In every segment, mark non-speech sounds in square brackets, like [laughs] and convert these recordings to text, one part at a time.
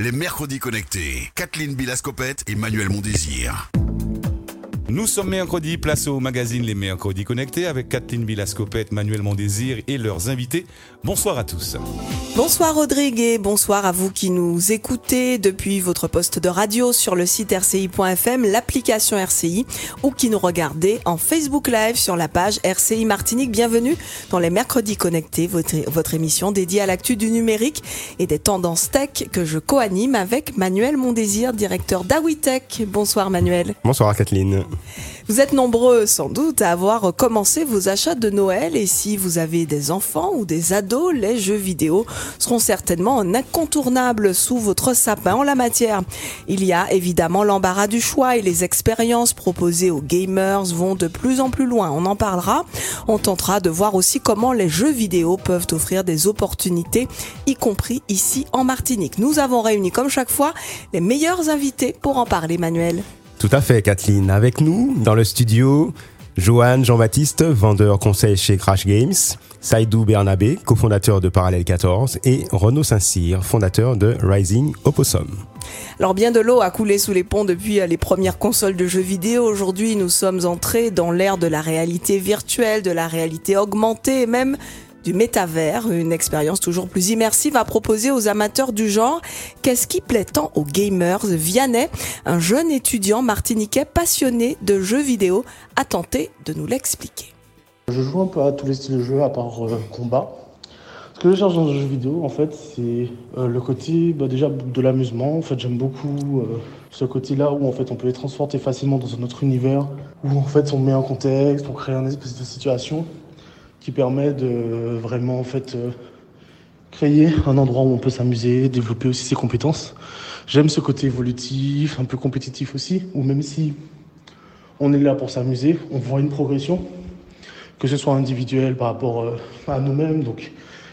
les mercredis connectés. Kathleen Bilascopette et Manuel Mondésir. Nous sommes mercredi, place au magazine Les Mercredis Connectés avec Kathleen Villascopette, Manuel Mondésir et leurs invités. Bonsoir à tous. Bonsoir Rodrigue et bonsoir à vous qui nous écoutez depuis votre poste de radio sur le site rci.fm, l'application RCI ou qui nous regardez en Facebook Live sur la page RCI Martinique. Bienvenue dans les Mercredis Connectés, votre, votre émission dédiée à l'actu du numérique et des tendances tech que je co-anime avec Manuel Mondésir, directeur d'Awitech. Bonsoir Manuel. Bonsoir Kathleen. Vous êtes nombreux sans doute à avoir commencé vos achats de Noël et si vous avez des enfants ou des ados, les jeux vidéo seront certainement un incontournable sous votre sapin en la matière. Il y a évidemment l'embarras du choix et les expériences proposées aux gamers vont de plus en plus loin. On en parlera. On tentera de voir aussi comment les jeux vidéo peuvent offrir des opportunités, y compris ici en Martinique. Nous avons réuni comme chaque fois les meilleurs invités pour en parler, Manuel. Tout à fait, Kathleen. Avec nous, dans le studio, Johan Jean-Baptiste, vendeur conseil chez Crash Games, Saïdou Bernabé, cofondateur de Parallèle 14, et Renaud Saint-Cyr, fondateur de Rising Opossum. Alors bien de l'eau a coulé sous les ponts depuis les premières consoles de jeux vidéo. Aujourd'hui, nous sommes entrés dans l'ère de la réalité virtuelle, de la réalité augmentée et même du métavers, une expérience toujours plus immersive à proposer aux amateurs du genre. Qu'est-ce qui plaît tant aux gamers Vianney, un jeune étudiant martiniquais passionné de jeux vidéo, a tenté de nous l'expliquer. Je joue un peu à tous les styles de jeux à part euh, combat. Ce que je cherche dans un jeu vidéo, en fait, c'est euh, le côté bah, déjà de l'amusement. En fait, j'aime beaucoup euh, ce côté-là où en fait on peut les transporter facilement dans un autre univers, où en fait on met un contexte, on crée une espèce de situation qui permet de vraiment en fait euh, créer un endroit où on peut s'amuser, développer aussi ses compétences. J'aime ce côté évolutif, un peu compétitif aussi, où même si on est là pour s'amuser, on voit une progression, que ce soit individuel par rapport euh, à nous-mêmes, donc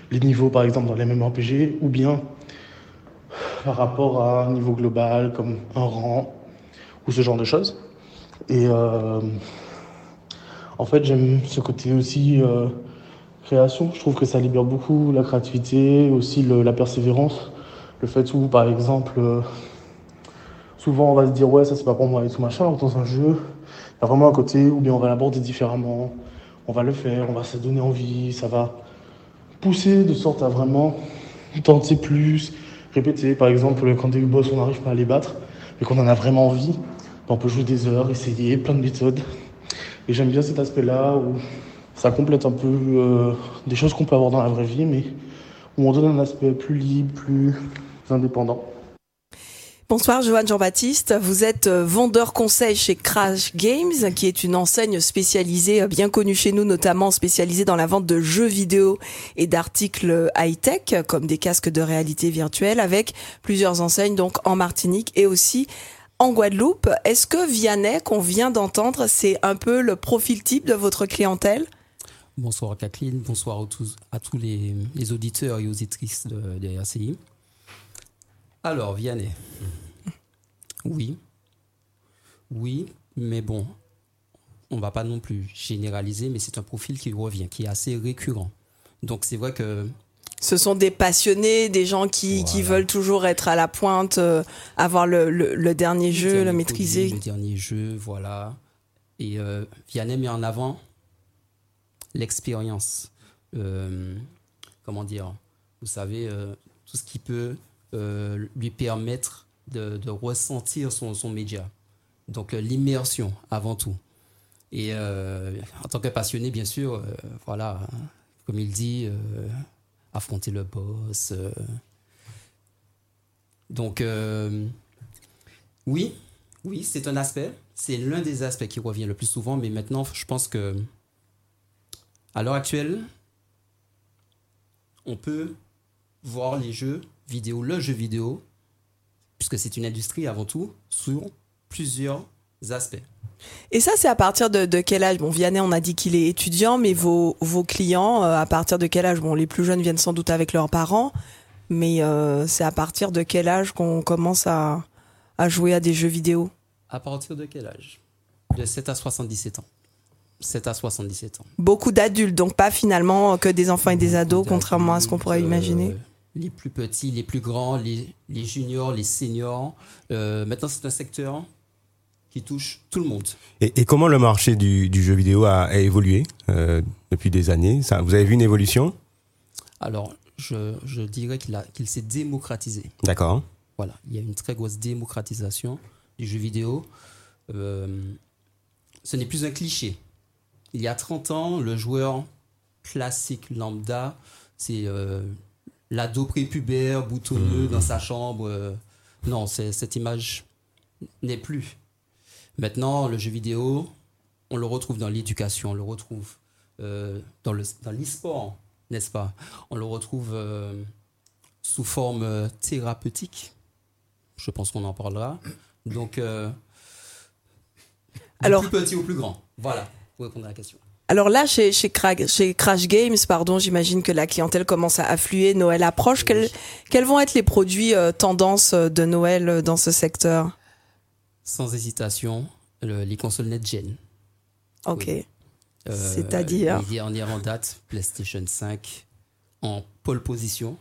les niveaux par exemple dans les MMORPG, ou bien par rapport à un niveau global comme un rang ou ce genre de choses. Et euh, en fait, j'aime ce côté aussi création. Je trouve que ça libère beaucoup la créativité, aussi la persévérance. Le fait où, par exemple, euh, souvent on va se dire ouais, ça c'est pas pour moi et tout machin. Dans un jeu, il y a vraiment un côté où bien on va l'aborder différemment. On va le faire, on va se donner envie, ça va pousser de sorte à vraiment tenter plus, répéter. Par exemple, quand des boss on n'arrive pas à les battre, mais qu'on en a vraiment envie, on peut jouer des heures, essayer plein de méthodes. Et j'aime bien cet aspect-là où ça complète un peu euh, des choses qu'on peut avoir dans la vraie vie, mais où on donne un aspect plus libre, plus indépendant. Bonsoir Joanne Jean-Baptiste, vous êtes euh, vendeur conseil chez Crash Games, qui est une enseigne spécialisée, euh, bien connue chez nous, notamment spécialisée dans la vente de jeux vidéo et d'articles high-tech, comme des casques de réalité virtuelle, avec plusieurs enseignes donc en Martinique et aussi en Guadeloupe. Est-ce que Vianney, qu'on vient d'entendre, c'est un peu le profil type de votre clientèle? Bonsoir Kathleen, bonsoir à tous, à tous les, les, auditeurs et auditrices de, de RCI. Alors, Vianney. Oui. Oui, mais bon, on va pas non plus généraliser, mais c'est un profil qui revient, qui est assez récurrent. Donc c'est vrai que ce sont des passionnés, des gens qui, voilà. qui veulent toujours être à la pointe, euh, avoir le, le, le, dernier jeu, le, dernier le maîtriser. Produit, le dernier jeu, voilà. Et euh, Vianney met en avant l'expérience. Euh, comment dire Vous savez, euh, tout ce qui peut euh, lui permettre de, ressentir son, média. Donc l'immersion avant tout. Et en tant que passionné, bien sûr, voilà, comme il dit affronter le boss. Donc, oui, oui, c'est un aspect. C'est l'un des aspects qui revient le plus souvent, mais maintenant, je pense que, à l'heure actuelle, on peut voir les jeux vidéo, le jeu vidéo, puisque c'est une industrie avant tout, sur plusieurs aspects. Et ça, c'est à partir de, de, quel âge? Bon, Vianney, on a dit qu'il est étudiant, mais vos, vos clients, euh, à partir de quel âge? Bon, les plus jeunes viennent sans doute avec leurs parents, mais euh, c'est à partir de quel âge qu'on commence à, à jouer à des jeux vidéo? À partir de quel âge? De 7 à 77 ans. 7 à 77 ans. Beaucoup d'adultes, donc pas finalement que des enfants et des ados, contrairement à ce qu'on pourrait euh, imaginer. les plus petits, les plus grands, les, les juniors, les seniors. Euh, maintenant, c'est un secteur qui touche tout le monde. Et, et comment le marché du, du jeu vidéo a, a évolué euh, depuis des années? Ça, Vous avez vu une évolution? Alors, je, je dirais qu'il a- qu'il s'est démocratisé. D'accord. Voilà, il y a une très grosse démocratisation du jeu vidéo. Euh, ce n'est plus un cliché. Il y a 30 ans, le joueur classique lambda, c'est euh, l'ado prépubère, boutonneux dans sa chambre. euh, non, c'est- cette image n'est plus. Maintenant, le jeu vidéo, on le retrouve dans l'éducation, on le retrouve euh, dans le- dans l'e-sport, n'est-ce pas? On le retrouve euh, sous forme thérapeutique. Je pense qu'on en parlera. Donc, euh, du Alors- plus petit au plus grand. Voilà, pour répondre à la question. Alors là, chez, chez, Cra- chez Crash Games, pardon, j'imagine que la clientèle commence à affluer, Noël approche. Quels, quels vont être les produits euh, tendances euh, de Noël euh, dans ce secteur? Sans hésitation, le- les consoles next-gen. Ok. Oui. Euh, C'est-à-dire? Les dernières en date, PlayStation 5 en pole position.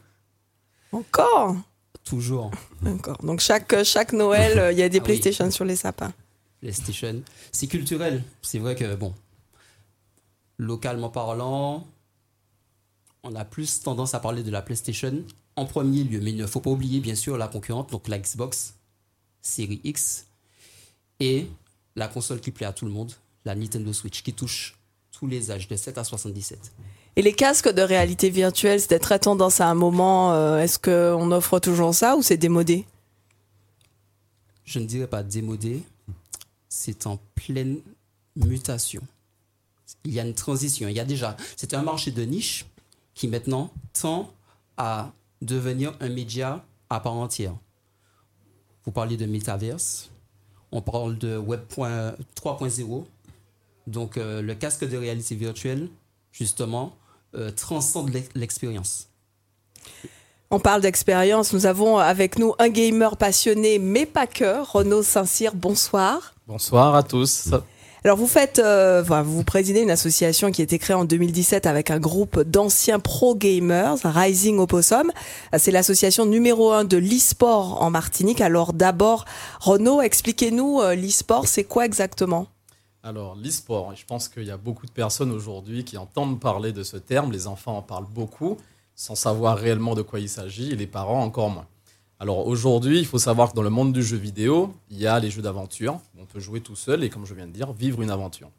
Encore? Toujours Encore. Donc chaque, chaque Noël, il y a des Ah oui. PlayStation sur les sapins. PlayStation. C'est culturel. C'est vrai que, bon, localement parlant, on a plus tendance à parler de la PlayStation en premier lieu. Mais il ne faut pas oublier, bien sûr, la concurrente, donc la Xbox Series X et la console qui plaît à tout le monde, la Nintendo Switch, qui touche tous les âges, de 7 à 77. Et les casques de réalité virtuelle, c'était très tendance à un moment. euh, Est-ce qu'on offre toujours ça ou c'est démodé? Je ne dirais pas démodé, c'est en pleine mutation. Il y a une transition. Il y a déjà, c'était un marché de niche qui maintenant tend à devenir un média à part entière. Vous parlez de metaverse, on parle de Web 3.0. Donc euh, le casque de réalité virtuelle, justement, euh, transcende l'ex- l'expérience. On parle d'expérience. Nous avons avec nous un gamer passionné, mais pas que, Renaud Saint-Cyr. Bonsoir. Bonsoir à tous. Alors vous faites, euh, vous présidez une association qui a été créée en 2017 avec un groupe d'anciens pro gamers, Rising Opossum. Euh, C'est l'association numéro un de l'e-sport en Martinique. Alors d'abord, Renaud, expliquez-nous euh, l'e-sport, c'est quoi exactement? Alors, l'e-sport, je pense qu'il y a beaucoup de personnes aujourd'hui qui entendent parler de ce terme. Les enfants en parlent beaucoup, sans savoir réellement de quoi il s'agit, et les parents encore moins. Alors aujourd'hui, il faut savoir que dans le monde du jeu vidéo, il y a les jeux d'aventure. On peut jouer tout seul et, comme je viens de dire, vivre une aventure.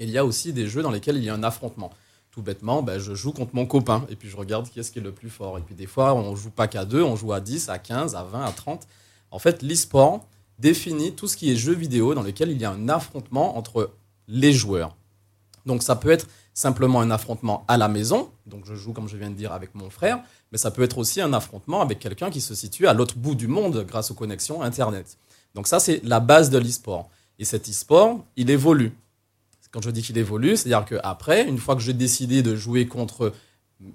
Il y a aussi des jeux dans lesquels il y a un affrontement. Tout bêtement, ben, je joue contre mon copain et puis je regarde qui est-ce qui est le plus fort. Et puis des fois, on joue pas qu'à deux, on joue à 10, à 15, à 20, à 30. En fait, l'e-sport définit tout ce qui est jeu vidéo dans lequel il y a un affrontement entre les joueurs. Donc ça peut être simplement un affrontement à la maison, donc je joue comme je viens de dire avec mon frère, mais ça peut être aussi un affrontement avec quelqu'un qui se situe à l'autre bout du monde grâce aux connexions Internet. Donc ça c'est la base de l'e-sport. Et cet e-sport, il évolue. Quand je dis qu'il évolue, c'est-à-dire qu'après, une fois que j'ai décidé de jouer contre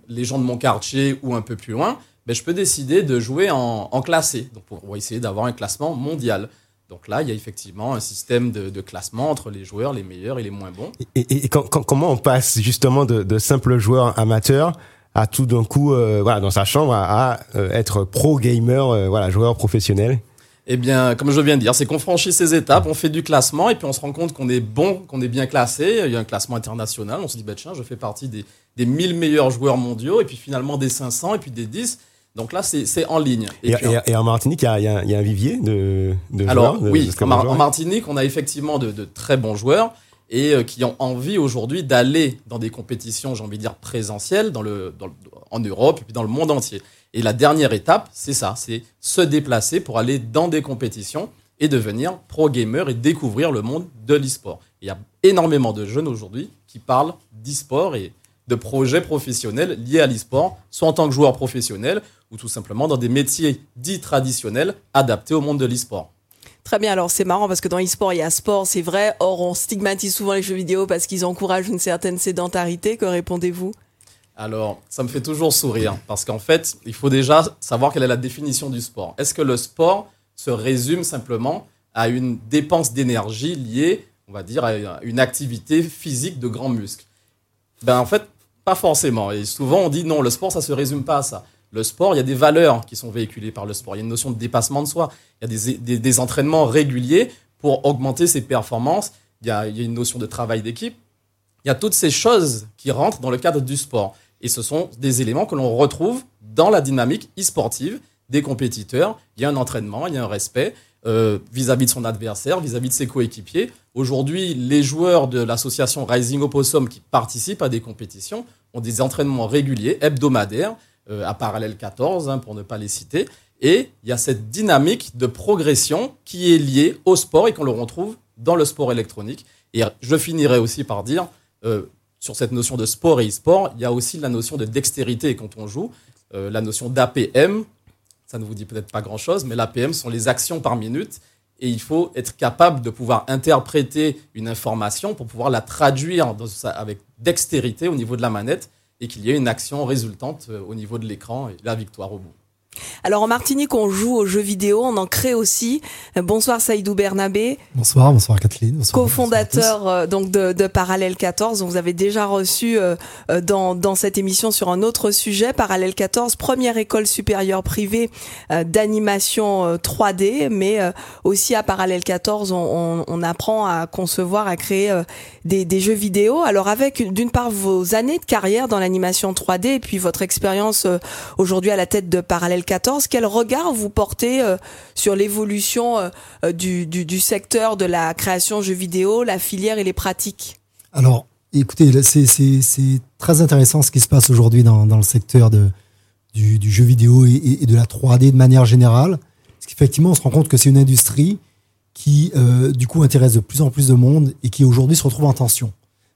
les gens de mon quartier ou un peu plus loin, ben, je peux décider de jouer en, classé, donc pour essayer d'avoir un classement mondial. Donc là, il y a effectivement un système de, de classement entre les joueurs, les meilleurs et les moins bons. Et, et- et quand- quand- comment on passe justement de, de simple joueur amateur à tout d'un coup, euh, voilà, dans sa chambre, à, à, euh, être pro gamer, euh, voilà, joueur professionnel? Eh bien, comme je viens de dire, c'est qu'on franchit ces étapes, on fait du classement et puis on se rend compte qu'on est bon, qu'on est bien classé. Il y a un classement international. On se dit, bah, tiens, je fais partie des, des 1000 meilleurs joueurs mondiaux et puis finalement des 500 et puis des 10. Donc là, c'est en ligne. et, puis, et- et en Martinique, il y a, y y un vivier de, de Alors joueurs de- oui, de en, Martinique, on a effectivement de, de très bons joueurs et euh, qui ont envie aujourd'hui d'aller dans des compétitions, j'ai envie de dire présentielles, dans le, dans le- en Europe et puis dans le monde entier. Et la dernière étape, c'est ça, c'est se déplacer pour aller dans des compétitions et devenir pro gamer et découvrir le monde de l'e-sport. Il y a énormément de jeunes aujourd'hui qui parlent d'e-sport et de projets professionnels liés à l'e-sport, soit en tant que joueur professionnel ou tout simplement dans des métiers dits traditionnels adaptés au monde de l'e-sport. Très bien, alors c'est marrant parce que dans l'e-sport, il y a sport, c'est vrai. Or, on stigmatise souvent les jeux vidéo parce qu'ils encouragent une certaine sédentarité. Que répondez-vous? Alors, ça me fait toujours sourire parce qu'en fait, il faut déjà savoir quelle est la définition du sport. Est-ce que le sport se résume simplement à une dépense d'énergie liée, on va dire, à une activité physique de grands muscles? Ben en fait, pas forcément. Et souvent, on dit non, le sport, ça se résume pas à ça. le sport, il y a des valeurs qui sont véhiculées par le sport. Il y a une notion de dépassement de soi. Il y a des, des, entraînements réguliers pour augmenter ses performances. Il y a, il y a une notion de travail d'équipe. Il y a toutes ces choses qui rentrent dans le cadre du sport. Et ce sont des éléments que l'on retrouve dans la dynamique e-sportive des compétiteurs. Il y a un entraînement, il y a un respect euh, vis-à-vis de son adversaire, vis-à-vis de ses coéquipiers. Aujourd'hui, les joueurs de l'association Rising Opossum qui participent à des compétitions ont des entraînements réguliers, hebdomadaires, euh, à parallèle 14, hein, pour ne pas les citer. Et il y a cette dynamique de progression qui est liée au sport et qu'on le retrouve dans le sport électronique. Et je finirai aussi par dire, euh, sur cette notion de sport et e-sport, il y a aussi la notion de dextérité quand on joue, euh, la notion d'APM. Ça ne vous dit peut-être pas grand-chose, mais l'APM sont les actions par minute. Et il faut être capable de pouvoir interpréter une information pour pouvoir la traduire avec dextérité au niveau de la manette et qu'il y ait une action résultante euh, au niveau de l'écran et la victoire au bout. Alors en Martinique, on joue aux jeux vidéo, on en crée aussi. Bonsoir Saïdou Bernabé, Bonsoir, bonsoir Kathleen. cofondateur euh, donc de, de Parallèle 14. dont Vous avez déjà reçu euh, euh, dans, dans cette émission sur un autre sujet. Parallèle 14, première école supérieure privée euh, d'animation euh, 3D, mais aussi à Parallèle 14, on, on, on apprend à concevoir, à créer des, des jeux vidéo. Alors avec d'une part vos années de carrière dans l'animation 3D et puis votre expérience aujourd'hui à la tête de Parallèle 14, quel regard vous portez euh, sur l'évolution euh, euh, du, secteur de la création jeux vidéo, la filière et les pratiques? Alors, écoutez, c'est- très intéressant ce qui se passe aujourd'hui dans, le secteur du, jeu vidéo et, de la 3D de manière générale. Parce qu'effectivement, on se rend compte que c'est une industrie qui, du coup, intéresse de plus en plus de monde et qui aujourd'hui se retrouve en tension.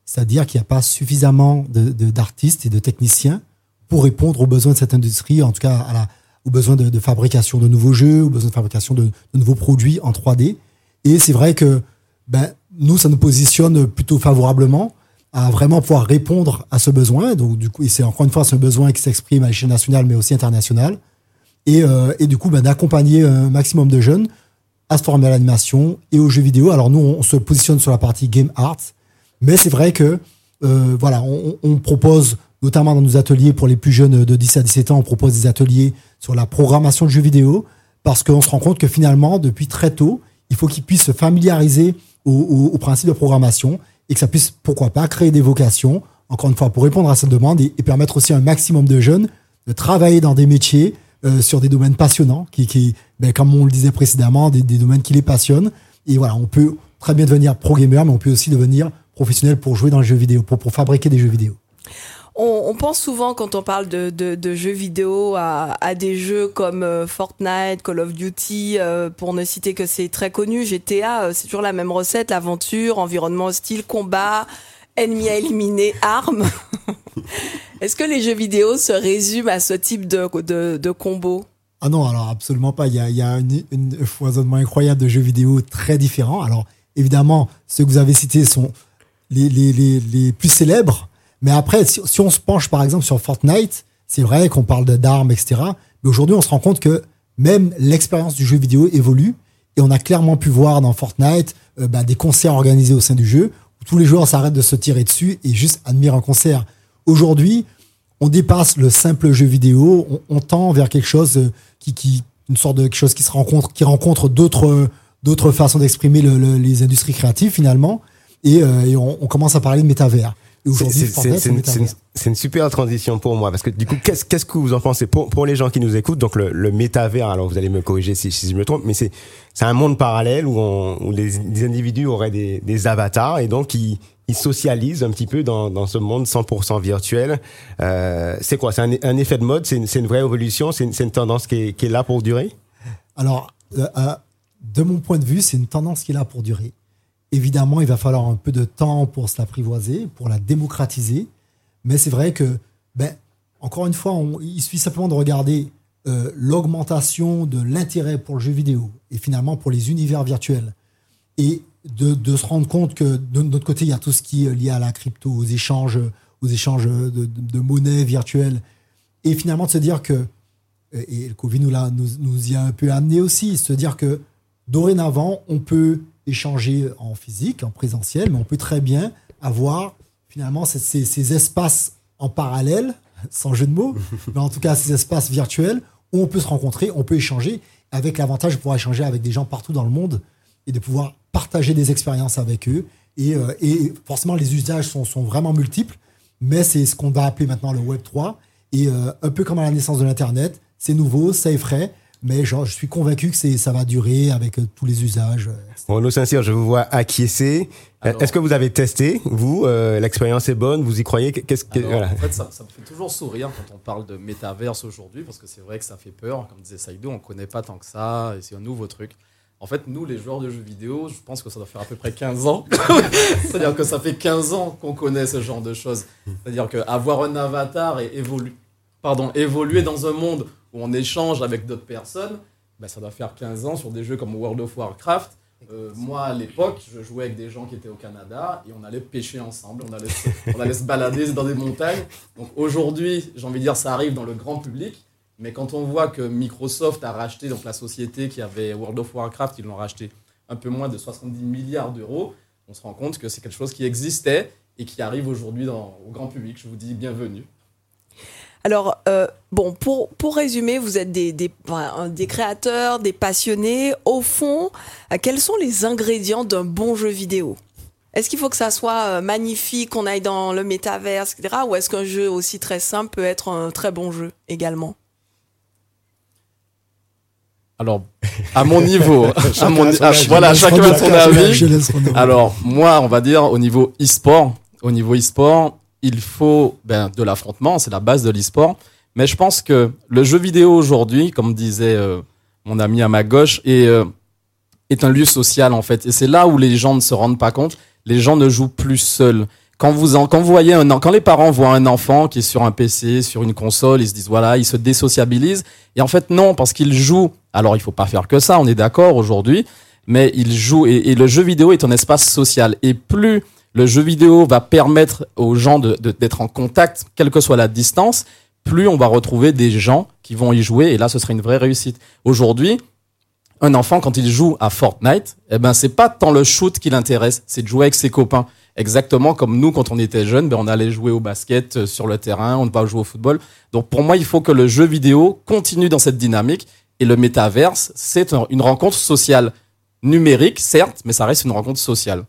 C'est-à-dire qu'il n'y a pas suffisamment d'artistes et de techniciens pour répondre aux besoins de cette industrie, en tout cas à la, aux besoins de, de fabrication de nouveaux jeux, aux besoins de fabrication de, nouveaux produits en 3D. Et c'est vrai que ben, nous, ça nous positionne plutôt favorablement à vraiment pouvoir répondre à ce besoin. Donc, du coup, et c'est encore une fois ce besoin qui s'exprime à l'échelle nationale, mais aussi internationale. Et, euh, du coup, ben, d'accompagner un maximum de jeunes à se former à l'animation et aux jeux vidéo. Alors, nous, on se positionne sur la partie game art, mais c'est vrai que, euh, voilà, on propose, notamment dans nos ateliers pour les plus jeunes de 10 à 17 ans, on propose des ateliers sur la programmation de jeux vidéo, parce qu'on se rend compte que finalement, depuis très tôt, il faut qu'ils puissent se familiariser au, au, au principe de programmation et que ça puisse, pourquoi pas, créer des vocations, encore une fois, pour répondre à cette demande et, et permettre aussi à un maximum de jeunes de travailler dans des métiers euh, sur des domaines passionnants, qui, ben, comme on le disait précédemment, des, domaines qui les passionnent. Et voilà, on peut très bien devenir pro-gamer, mais on peut aussi devenir professionnel pour jouer dans les jeux vidéo, pour fabriquer des jeux vidéo. On, pense souvent quand on parle de, jeux vidéo à, des jeux comme euh, Fortnite, Call of Duty, euh, pour ne citer que c'est très connu, GTA, euh, c'est toujours la même recette, l'aventure, environnement hostile, combat, ennemis à éliminer, [laughs] armes. [laughs] Est-ce que les jeux vidéo se résument à ce type de, combo? Ah non, alors absolument pas. Il y a, un foisonnement incroyable de jeux vidéo très différents. Alors évidemment, ceux que vous avez cités sont les plus célèbres. Mais après, si, on se penche par exemple sur Fortnite, c'est vrai qu'on parle d'armes, etc. Mais aujourd'hui, on se rend compte que même l'expérience du jeu vidéo évolue. Et on a clairement pu voir dans Fortnite euh, bah, des concerts organisés au sein du jeu où tous les joueurs s'arrêtent de se tirer dessus et juste admirent un concert. Aujourd'hui, on dépasse le simple jeu vidéo, on, tend vers quelque chose euh, qui, une sorte de quelque chose qui se rencontre, qui rencontre d'autres, d'autres façons d'exprimer le- le- les industries créatives finalement, et, euh, et on, on commence à parler de métavers. C'est- une, super transition pour moi parce que du coup, qu'est-ce que vous en pensez pour, pour les gens qui nous écoutent? Donc le, le métavers, alors vous allez me corriger si, si je me trompe, mais c'est c'est un monde parallèle où, on, où les, les individus auraient des, des avatars et donc ils, ils socialisent un petit peu dans, dans ce monde 100% virtuel. Euh, c'est quoi? C'est un, un effet de mode? C'est une, vraie évolution C'est une, tendance qui est, qui est là pour durer? Alors, euh, euh, de mon point de vue, c'est une tendance qui est là pour durer. Évidemment, il va falloir un peu de temps pour se l'apprivoiser, pour la démocratiser. Mais c'est vrai que, ben, encore une fois, il suffit simplement de regarder euh, l'augmentation de l'intérêt pour le jeu vidéo et finalement pour les univers virtuels. Et de, se rendre compte que de notre côté, il y a tout ce qui est lié à la crypto, aux échanges, aux échanges de, de, de monnaie virtuelle. Et finalement, de se dire que et le Covid nous, nous, nous y a un peu amené aussi, se dire que dorénavant, on peut échanger en physique, en présentiel, mais on peut très bien avoir finalement ces, ces- ces espaces en parallèle sans jeu de mots, [laughs] mais en tout cas ces espaces virtuels où on peut se rencontrer, on peut échanger, avec l'avantage de pouvoir échanger avec des gens partout dans le monde et de pouvoir partager des expériences avec eux. Et, euh, et forcément, les usages sont, sont vraiment multiples, mais c'est ce qu'on va appeler maintenant le Web 3. Et euh, un peu comme à la naissance de l'Internet, c'est nouveau, ça effraie, mais genre, je suis convaincu que ça va durer avec euh, tous les usages. Renaud Saint-Cyr, je vous vois acquiescer. Est-ce que vous avez testé, vous L'expérience est bonne Vous y croyez? Qu'est-ce que, Alors, voilà. En fait, ça, ça me fait toujours sourire quand on parle de métaverse aujourd'hui, parce que c'est vrai que ça fait peur. Comme disait Saïdou, on ne connaît pas tant que ça, et c'est un nouveau truc. En fait, nous, les joueurs de jeux vidéo, je pense que ça doit faire à peu près 15 ans. [laughs] C'est-à-dire que ça fait 15 ans qu'on connaît ce genre de choses. C'est-à-dire qu'avoir un avatar et évoluer, pardon, évoluer dans un monde où on échange avec d'autres personnes, ben, ça doit faire 15 ans sur des jeux comme World of Warcraft. Euh, moi, à l'époque, je jouais avec des gens qui étaient au Canada et on allait pêcher ensemble, on allait, se, on allait se balader [laughs] dans des montagnes. Donc aujourd'hui, j'ai envie de dire, ça arrive dans le grand public. Mais quand on voit que Microsoft a racheté donc la société qui avait World of Warcraft, ils l'ont racheté un peu moins de 70 milliards d'euros, on se rend compte que c'est quelque chose qui existait et qui arrive aujourd'hui au grand public. Je vous dis bienvenue. Alors, euh, bon, pour, pour résumer, vous êtes des, des, créateurs, des passionnés. Au fond, euh, quels sont les ingrédients d'un bon jeu vidéo? Est-ce qu'il faut que ça soit euh, magnifique, qu'on aille dans le métaverse, etc. Ou est-ce qu'un jeu aussi très simple peut être un très bon jeu également? Alors, à mon [laughs] niveau, à mon- à- voilà, chacun a son avis. Alors, moi, on va dire au niveau e-sport, au niveau e-sport, il faut ben, de l'affrontement, c'est la base de l'e-sport. Mais je pense que le jeu vidéo aujourd'hui, comme disait euh, mon ami à ma gauche, est, euh, est un lieu social en fait. Et c'est là où les gens ne se rendent pas compte. Les gens ne jouent plus seuls. Quand vous, en- quand vous voyez un, quand les parents voient un enfant qui est sur un PC, sur une console, ils se disent voilà, il se désociabilise. Et en fait, non, parce qu'il joue. Alors, il faut pas faire que ça, on est d'accord aujourd'hui mais il joue et, et le jeu vidéo est un espace social et plus le jeu vidéo va permettre aux gens d'être en contact, quelle que soit la distance, plus on va retrouver des gens qui vont y jouer et là ce serait une vraie réussite. Aujourd'hui, un enfant quand il joue à Fortnite, eh ben c'est pas tant le shoot qui l'intéresse, c'est de jouer avec ses copains. Exactement comme nous quand on était jeunes, ben on allait jouer au basket euh, sur le terrain, on va jouer au football. Donc pour moi, il faut que le jeu vidéo continue dans cette dynamique et le métaverse, c'est un- une rencontre sociale numérique, certes, mais ça reste une rencontre sociale.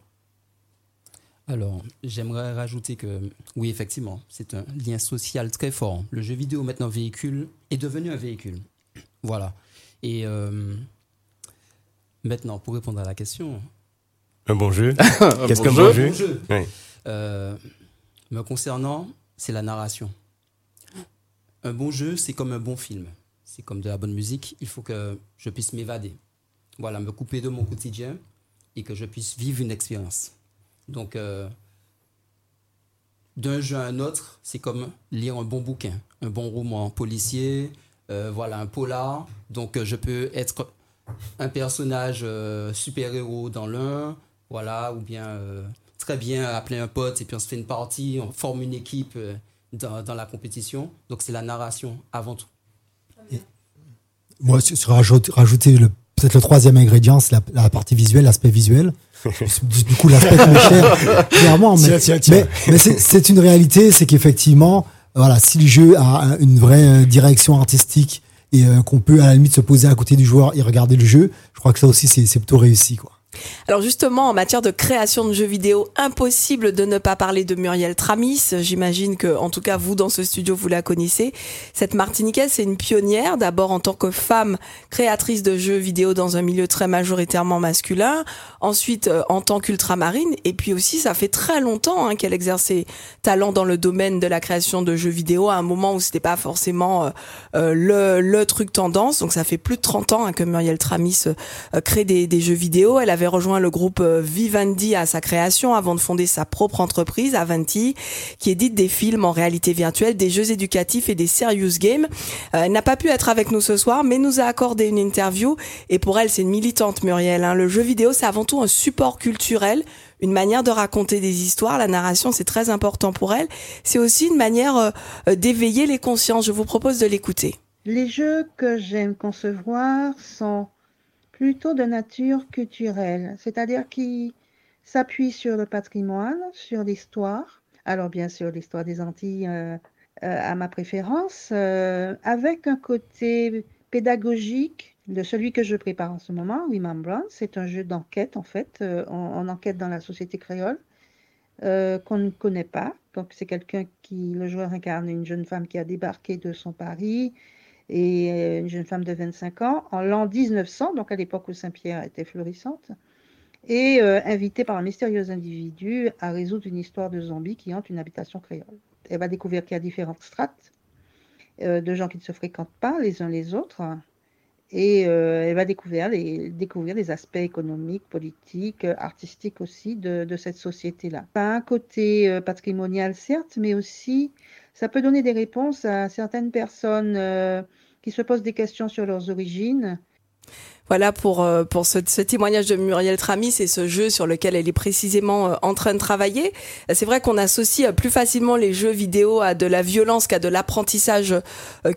Alors, j'aimerais rajouter que, oui, effectivement, c'est un lien social très fort. Le jeu vidéo, maintenant, véhicule, est devenu un véhicule. Voilà. Et euh, maintenant, pour répondre à la question, Un bon jeu. [laughs] Qu'est-ce qu'un bon bon jeu. jeu Oui. euh, me concernant, c'est la narration. Un bon jeu, c'est comme un bon film. C'est comme de la bonne musique. Il faut que je puisse m'évader. Voilà, me couper de mon quotidien et que je puisse vivre une expérience. Donc, euh, d'un jeu à un autre, c'est comme lire un bon bouquin, un bon roman policier, euh, voilà, un polar. Donc, euh, je peux être un personnage super-héros dans l'un, voilà, ou bien très bien appeler un pote et puis on se fait une partie, on forme une équipe dans, la compétition. Donc, c'est la narration avant tout. Moi, sur- sur rajoute- rajouter le, peut-être le troisième ingrédient, c'est la, la partie visuelle, l'aspect visuel. du, du coup, l'aspect m'est cher, clairement. Mais, Tiens, tiens, tiens. mais, mais c'est- une réalité, c'est qu'effectivement, voilà, si le jeu a un- une vraie euh, direction artistique et euh, qu'on peut à la limite se poser à côté du joueur et regarder le jeu, je crois que ça aussi, c'est c'est plutôt réussi, quoi. Alors justement, en matière de création de jeux vidéo, impossible de ne pas parler de Muriel Tramis. J'imagine que, en tout cas, vous dans ce studio, vous la connaissez. Cette Martiniquaise, c'est une pionnière, d'abord en tant que femme créatrice de jeux vidéo dans un milieu très majoritairement masculin, ensuite euh, en tant qu'ultramarine, et puis aussi, ça fait très longtemps hein, qu'elle exerce ses talents dans le domaine de la création de jeux vidéo à un moment où c'était pas forcément euh, euh, le, le truc tendance. Donc ça fait plus de 30 ans hein, que Muriel Tramis euh, crée des, des jeux vidéo. Elle avait rejoint le groupe euh, Vivendi à sa création avant de fonder sa propre entreprise, Avanti, qui édite des films en réalité virtuelle, des jeux éducatifs et des serious games. Euh, elle n'a pas pu être avec nous ce soir, mais nous a accordé une interview. Et pour elle, c'est une militante, Muriel. hein. Le jeu vidéo, c'est avant tout un support culturel, une manière de raconter des histoires. La narration, c'est très important pour elle. C'est aussi une manière euh, d'éveiller les consciences. Je vous propose de l'écouter. Les jeux que j'aime concevoir sont plutôt de nature culturelle, c'est-à-dire qui s'appuient sur le patrimoine, sur l'histoire. Alors bien sûr, l'histoire des Antilles, euh, à ma préférence, avec un côté pédagogique de celui que je prépare en ce moment, Remembrance. C'est un jeu d'enquête, en fait. on, enquête dans la société créole. qu'on ne connaît pas. Donc, c'est quelqu'un qui, le joueur incarne une jeune femme qui a débarqué de son Paris et une jeune femme de 25 ans en l'an 1900, donc à l'époque où Saint-Pierre était florissante et euh, invitée par un mystérieux individu à résoudre une histoire de zombies qui hante une habitation créole. Elle va découvrir qu'il y a différentes strates euh, de gens qui ne se fréquentent pas les uns les autres et euh, elle va découvrir les, découvrir les aspects économiques, politiques, artistiques aussi de, de cette société-là. Pas un côté patrimonial certes, mais aussi ça peut donner des réponses à certaines personnes qui se posent des questions sur leurs origines voilà pour euh, pour ce, ce, témoignage de Muriel Tramis et ce jeu sur lequel elle est précisément euh, en train de travailler. C'est vrai qu'on associe euh, plus facilement les jeux vidéo à de la violence qu'à de l'apprentissage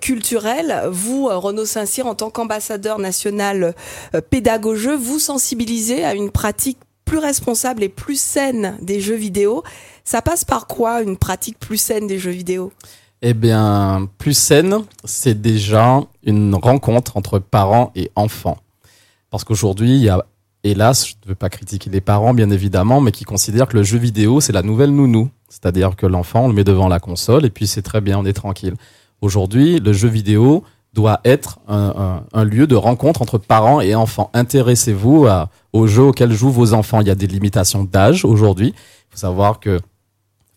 culturel. Vous, Renaud Saint-Cyr, en tant qu'ambassadeur national pédagogue, vous sensibilisez à une pratique plus responsable et plus saine des jeux vidéo. Ça passe par quoi une pratique plus saine des jeux vidéo? Eh bien, plus saine, c'est déjà une rencontre entre parents et enfants. Parce qu'aujourd'hui, il y a, hélas, je ne veux pas critiquer les parents, bien évidemment, mais qui considèrent que le jeu vidéo, c'est la nouvelle nounou. C'est-à-dire que l'enfant, on le met devant la console et puis c'est très bien, on est tranquille. Aujourd'hui, le jeu vidéo doit être un, lieu de rencontre entre parents et enfants. Intéressez-vous aux jeux auxquels jouent vos enfants. Il y a des limitations d'âge aujourd'hui. Il faut savoir que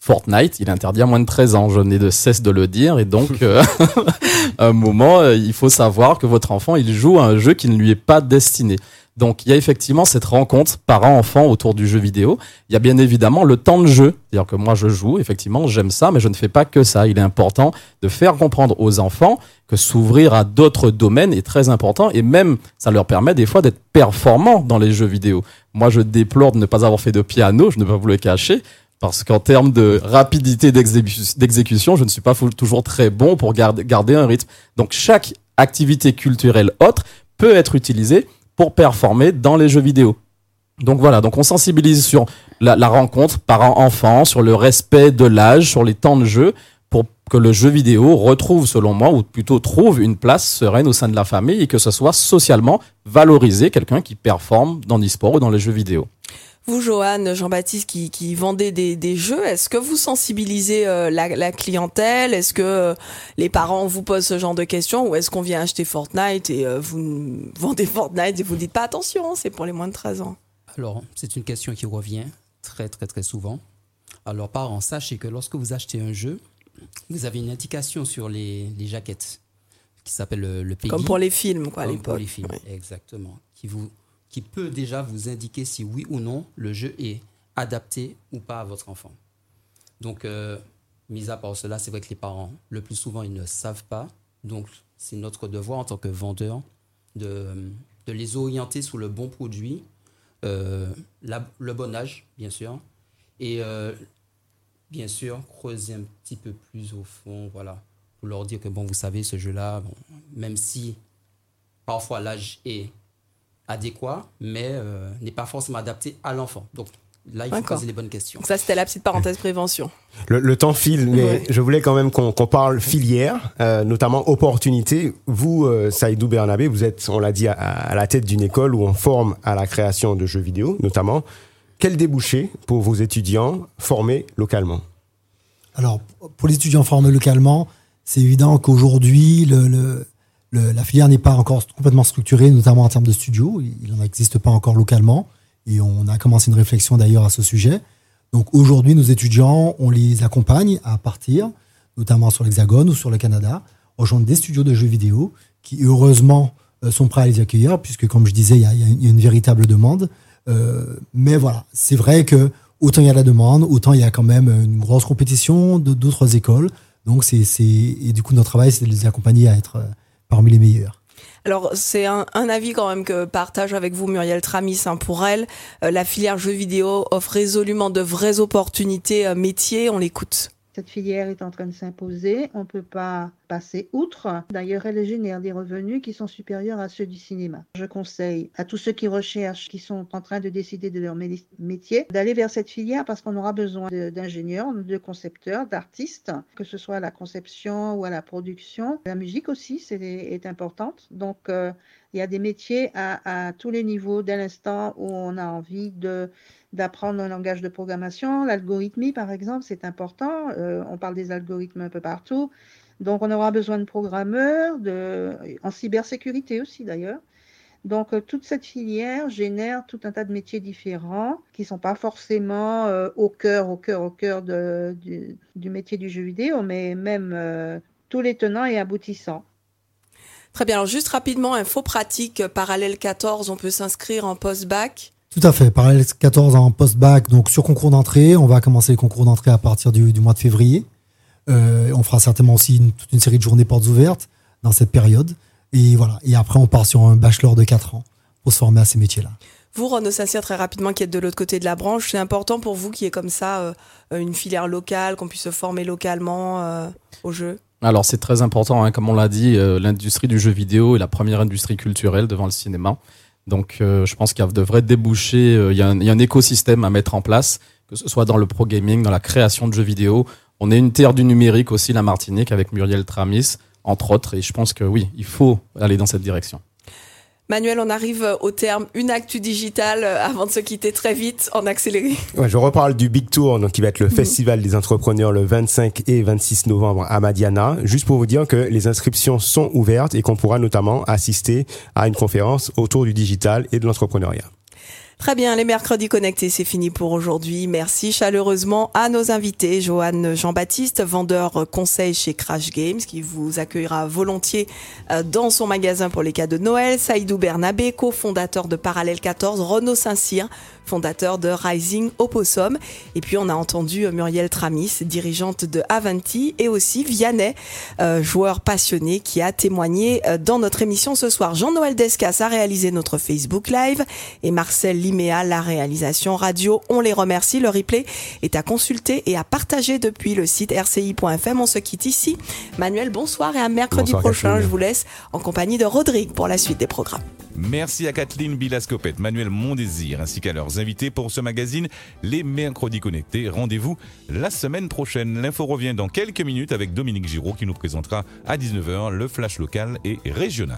Fortnite, il est interdit à moins de 13 ans. Je n'ai de cesse de le dire. Et donc, [laughs] euh, [laughs] à un moment, euh, il faut savoir que votre enfant, il joue à un jeu qui ne lui est pas destiné. Donc, il y a effectivement cette rencontre parent-enfant autour du jeu vidéo. Il y a bien évidemment le temps de jeu. C'est-à-dire que moi, je joue, effectivement, j'aime ça, mais je ne fais pas que ça. Il est important de faire comprendre aux enfants que s'ouvrir à d'autres domaines est très important et même, ça leur permet des fois d'être performants dans les jeux vidéo. Moi, je déplore de ne pas avoir fait de piano, je ne vais pas vous le cacher. Parce qu'en termes de rapidité d'exécution, je ne suis pas toujours très bon pour garder un rythme. Donc chaque activité culturelle autre peut être utilisée pour performer dans les jeux vidéo. Donc voilà, donc on sensibilise sur la, rencontre parent-enfant, sur le respect de l'âge, sur les temps de jeu, pour que le jeu vidéo retrouve, selon moi, ou plutôt trouve une place sereine au sein de la famille et que ce soit socialement valorisé quelqu'un qui performe dans l'e-sport ou dans les jeux vidéo. Vous, Johan, Jean-Baptiste, qui, qui vendez des, des jeux, est-ce que vous sensibilisez euh, la, la, clientèle? Est-ce que euh, les parents vous posent ce genre de questions Ou est-ce qu'on vient acheter Fortnite et euh, vous [laughs] vendez Fortnite et vous dites pas attention, c'est pour les moins de 13 ans Alors, c'est une question qui revient très, très, très souvent. Alors, parents, sachez que lorsque vous achetez un jeu, vous avez une indication sur les, les jaquettes qui s'appelle le, le Comme pour les films, quoi, à l'époque. Pour les films, exactement. Qui vous qui peut déjà vous indiquer si oui ou non le jeu est adapté ou pas à votre enfant. Donc, euh, mis à part cela, c'est vrai que les parents, le plus souvent, ils ne savent pas. Donc, c'est notre devoir en tant que vendeur de, les orienter sur le bon produit, euh, le bon âge, bien sûr, et euh, bien sûr, creuser un petit peu plus au fond, voilà, pour leur dire que, bon, vous savez, ce jeu-là, même si parfois l'âge est adéquat, mais euh, n'est pas forcément adapté à l'enfant. Donc là, il faut poser les bonnes questions. ça, c'était la petite parenthèse prévention. [laughs] Le, temps file, mais je voulais quand même qu'on parle filière, euh, notamment opportunité. Vous, euh, Saïdou Bernabé, vous êtes, on l'a dit, à, la tête d'une école où on forme à la création de jeux vidéo, notamment. Quel débouché pour vos étudiants formés localement? Alors, pour les étudiants formés localement, c'est évident qu'aujourd'hui, le la filière n'est pas encore complètement structurée, notamment en termes de studios. Il n'en existe pas encore localement. Et on a commencé une réflexion d'ailleurs à ce sujet. Donc aujourd'hui, nos étudiants, on les accompagne à partir, notamment sur l'Hexagone ou sur le Canada, rejoindre des studios de jeux vidéo qui, heureusement, euh, sont prêts à les accueillir, puisque, comme je disais, il y a, une véritable demande. Euh, mais voilà, c'est vrai que autant il y a la demande, autant il y a quand même une grosse compétition d'autres écoles. Donc, c'est, et du coup, notre travail, c'est de les accompagner à être parmi les meilleurs. Alors c'est un, avis quand même que partage avec vous Muriel Tramis. Hein. Pour elle, euh, la filière jeux vidéo offre résolument de vraies opportunités euh, métiers. On l'écoute. Cette filière est en train de s'imposer. On ne peut pas passer outre. D'ailleurs, elle génère des revenus qui sont supérieurs à ceux du cinéma. Je conseille à tous ceux qui recherchent, qui sont en train de décider de leur métier, d'aller vers cette filière parce qu'on aura besoin d'ingénieurs, de, concepteurs, d'artistes, que ce soit à la conception ou à la production. La musique aussi c'est, est importante. Donc, euh, il y a des métiers à, à tous les niveaux dès l'instant où on a envie de d'apprendre un langage de programmation. L'algorithmie, par exemple, c'est important. Euh, on parle des algorithmes un peu partout. Donc, on aura besoin de programmeurs, en cybersécurité aussi d'ailleurs. Donc, euh, toute cette filière génère tout un tas de métiers différents qui ne sont pas forcément euh, au cœur, au cœur, au cœur de, du, métier du jeu vidéo, mais même tous les tenants et aboutissants. Très bien. Alors, juste rapidement, info pratique, parallèle 14, on peut s'inscrire en post-bac tout à fait. Parallèle 14 en post-bac, donc sur concours d'entrée. On va commencer les concours d'entrée à partir du, mois de février. Euh, on fera certainement aussi une, toute une série de journées portes ouvertes dans cette période. Et voilà. Et après, on part sur un bachelor de 4 ans pour se former à ces métiers-là. Vous, Renaud Saint-Cyr, très rapidement, qui êtes de l'autre côté de la branche, c'est important pour vous qu'il y ait comme ça euh, une filière locale, qu'on puisse se former localement euh, au jeu? Alors, c'est très important. Hein. comme on l'a dit, l'industrie du jeu vidéo est la première industrie culturelle devant le cinéma. Donc, euh, je pense qu'il devrait déboucher. Euh, il y, a un écosystème à mettre en place, que ce soit dans le pro gaming, dans la création de jeux vidéo. On est une terre du numérique aussi, la Martinique, avec Muriel Tramis, entre autres. Et je pense que oui, il faut aller dans cette direction. Manuel, on arrive au terme une actu digitale euh, avant de se quitter très vite en accéléré. [laughs] Ouais, je reparle du Big Tour, donc qui va être le mhm. festival des entrepreneurs le 25 et 26 novembre à Madiana. Juste pour vous dire que les inscriptions sont ouvertes et qu'on pourra notamment assister à une conférence autour du digital et de l'entrepreneuriat. Très bien, les mercredis connectés, c'est fini pour aujourd'hui. Merci chaleureusement à nos invités, Joanne Jean-Baptiste, vendeur conseil chez Crash Games, qui vous accueillera volontiers euh, dans son magasin pour les cas de Noël, Saïdou Bernabé, cofondateur de Parallèle 14, Renaud Saint-Cyr, fondateur de Rising Opossum. Et puis on a entendu euh, Muriel Tramis, dirigeante de Avanti, et aussi Vianney, euh, joueur passionné qui a témoigné euh, dans notre émission ce soir. Jean-Noël Descas a réalisé notre Facebook Live et Marcel Liméa la réalisation radio. On les remercie. Le replay est à consulter et à partager depuis le site rci.fm. On se quitte ici. Manuel, bonsoir et à mercredi prochain. Je vous laisse en compagnie de Rodrigue pour la suite des programmes. Merci à Kathleen Bilascopette, Manuel Mondésir, ainsi qu'à leurs invités pour ce magazine Les Mercredis Connectés. Rendez-vous la semaine prochaine. L'info revient dans quelques minutes avec Dominique Giraud qui nous présentera à 19h le flash local et régional.